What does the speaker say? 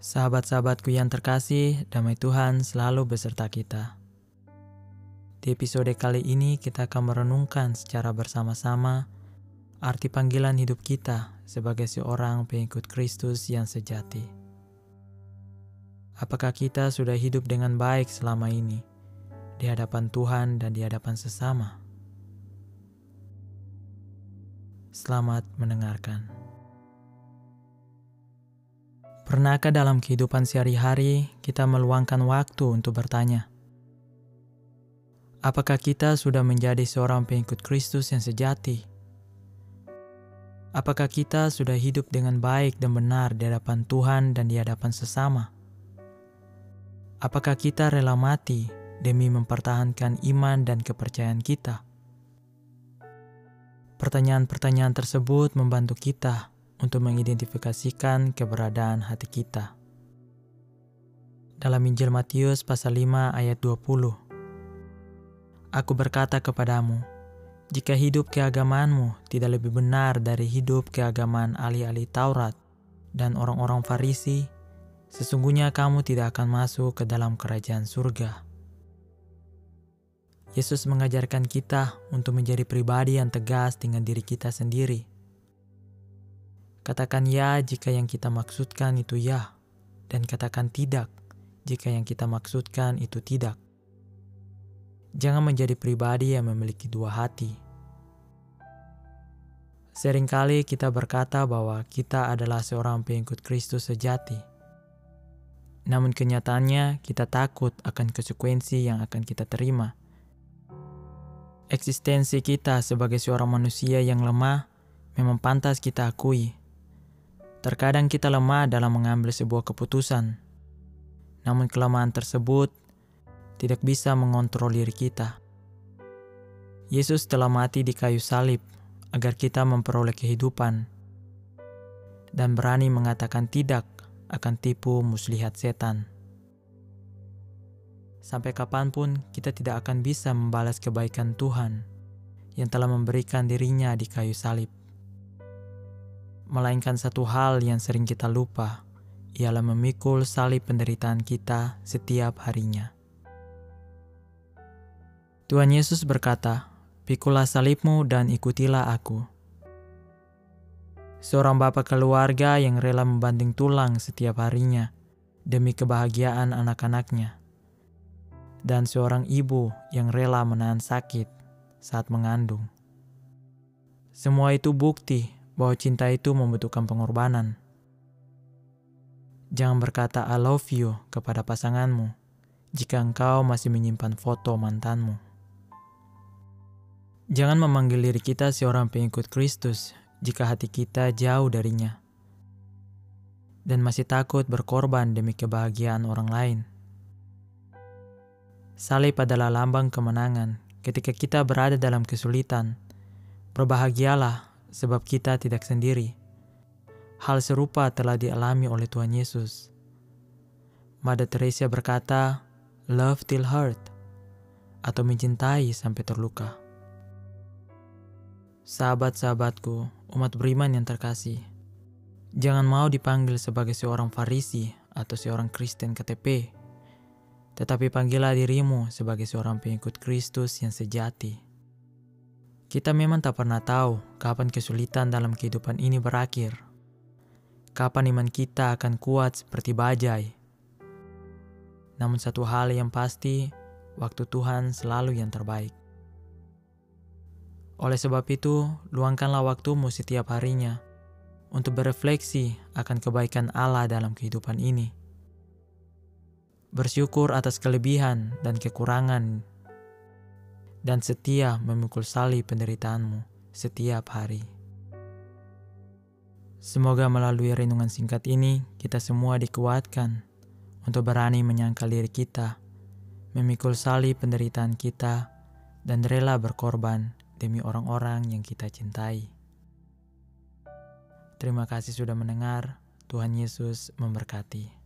Sahabat-sahabatku yang terkasih, damai Tuhan selalu beserta kita. Di episode kali ini kita akan merenungkan secara bersama-sama arti panggilan hidup kita sebagai seorang pengikut Kristus yang sejati. Apakah kita sudah hidup dengan baik selama ini di hadapan Tuhan dan di hadapan sesama? Selamat mendengarkan. Pernahkah dalam kehidupan sehari-hari kita meluangkan waktu untuk bertanya, apakah kita sudah menjadi seorang pengikut Kristus yang sejati? Apakah kita sudah hidup dengan baik dan benar di hadapan Tuhan dan di hadapan sesama? Apakah kita rela mati demi mempertahankan iman dan kepercayaan kita? Pertanyaan-pertanyaan tersebut membantu kita untuk mengidentifikasikan keberadaan hati kita. Dalam Injil Matius pasal 5 ayat 20. Aku berkata kepadamu, jika hidup keagamaanmu tidak lebih benar dari hidup keagamaan ahli-ahli Taurat dan orang-orang Farisi, sesungguhnya kamu tidak akan masuk ke dalam kerajaan surga. Yesus mengajarkan kita untuk menjadi pribadi yang tegas dengan diri kita sendiri Katakan ya jika yang kita maksudkan itu ya, dan katakan tidak jika yang kita maksudkan itu tidak. Jangan menjadi pribadi yang memiliki dua hati. Seringkali kita berkata bahwa kita adalah seorang pengikut Kristus sejati. Namun kenyataannya kita takut akan konsekuensi yang akan kita terima. Eksistensi kita sebagai seorang manusia yang lemah memang pantas kita akui Terkadang kita lemah dalam mengambil sebuah keputusan, namun kelemahan tersebut tidak bisa mengontrol diri kita. Yesus telah mati di kayu salib agar kita memperoleh kehidupan dan berani mengatakan tidak akan tipu muslihat setan. Sampai kapan pun kita tidak akan bisa membalas kebaikan Tuhan yang telah memberikan dirinya di kayu salib melainkan satu hal yang sering kita lupa, ialah memikul salib penderitaan kita setiap harinya. Tuhan Yesus berkata, Pikulah salibmu dan ikutilah aku. Seorang bapak keluarga yang rela membanting tulang setiap harinya demi kebahagiaan anak-anaknya. Dan seorang ibu yang rela menahan sakit saat mengandung. Semua itu bukti bahwa cinta itu membutuhkan pengorbanan. Jangan berkata I love you kepada pasanganmu jika engkau masih menyimpan foto mantanmu. Jangan memanggil diri kita seorang pengikut Kristus jika hati kita jauh darinya dan masih takut berkorban demi kebahagiaan orang lain. Salib adalah lambang kemenangan ketika kita berada dalam kesulitan. Berbahagialah sebab kita tidak sendiri. Hal serupa telah dialami oleh Tuhan Yesus. Mada Teresa berkata, love till hurt, atau mencintai sampai terluka. Sahabat-sahabatku, umat beriman yang terkasih, jangan mau dipanggil sebagai seorang Farisi atau seorang Kristen KTP, tetapi panggillah dirimu sebagai seorang pengikut Kristus yang sejati. Kita memang tak pernah tahu kapan kesulitan dalam kehidupan ini berakhir. Kapan iman kita akan kuat seperti bajai. Namun satu hal yang pasti, waktu Tuhan selalu yang terbaik. Oleh sebab itu, luangkanlah waktumu setiap harinya untuk berefleksi akan kebaikan Allah dalam kehidupan ini. Bersyukur atas kelebihan dan kekurangan dan setia memikul salib penderitaanmu setiap hari. Semoga melalui renungan singkat ini kita semua dikuatkan untuk berani menyangkal diri kita, memikul salib penderitaan kita, dan rela berkorban demi orang-orang yang kita cintai. Terima kasih sudah mendengar. Tuhan Yesus memberkati.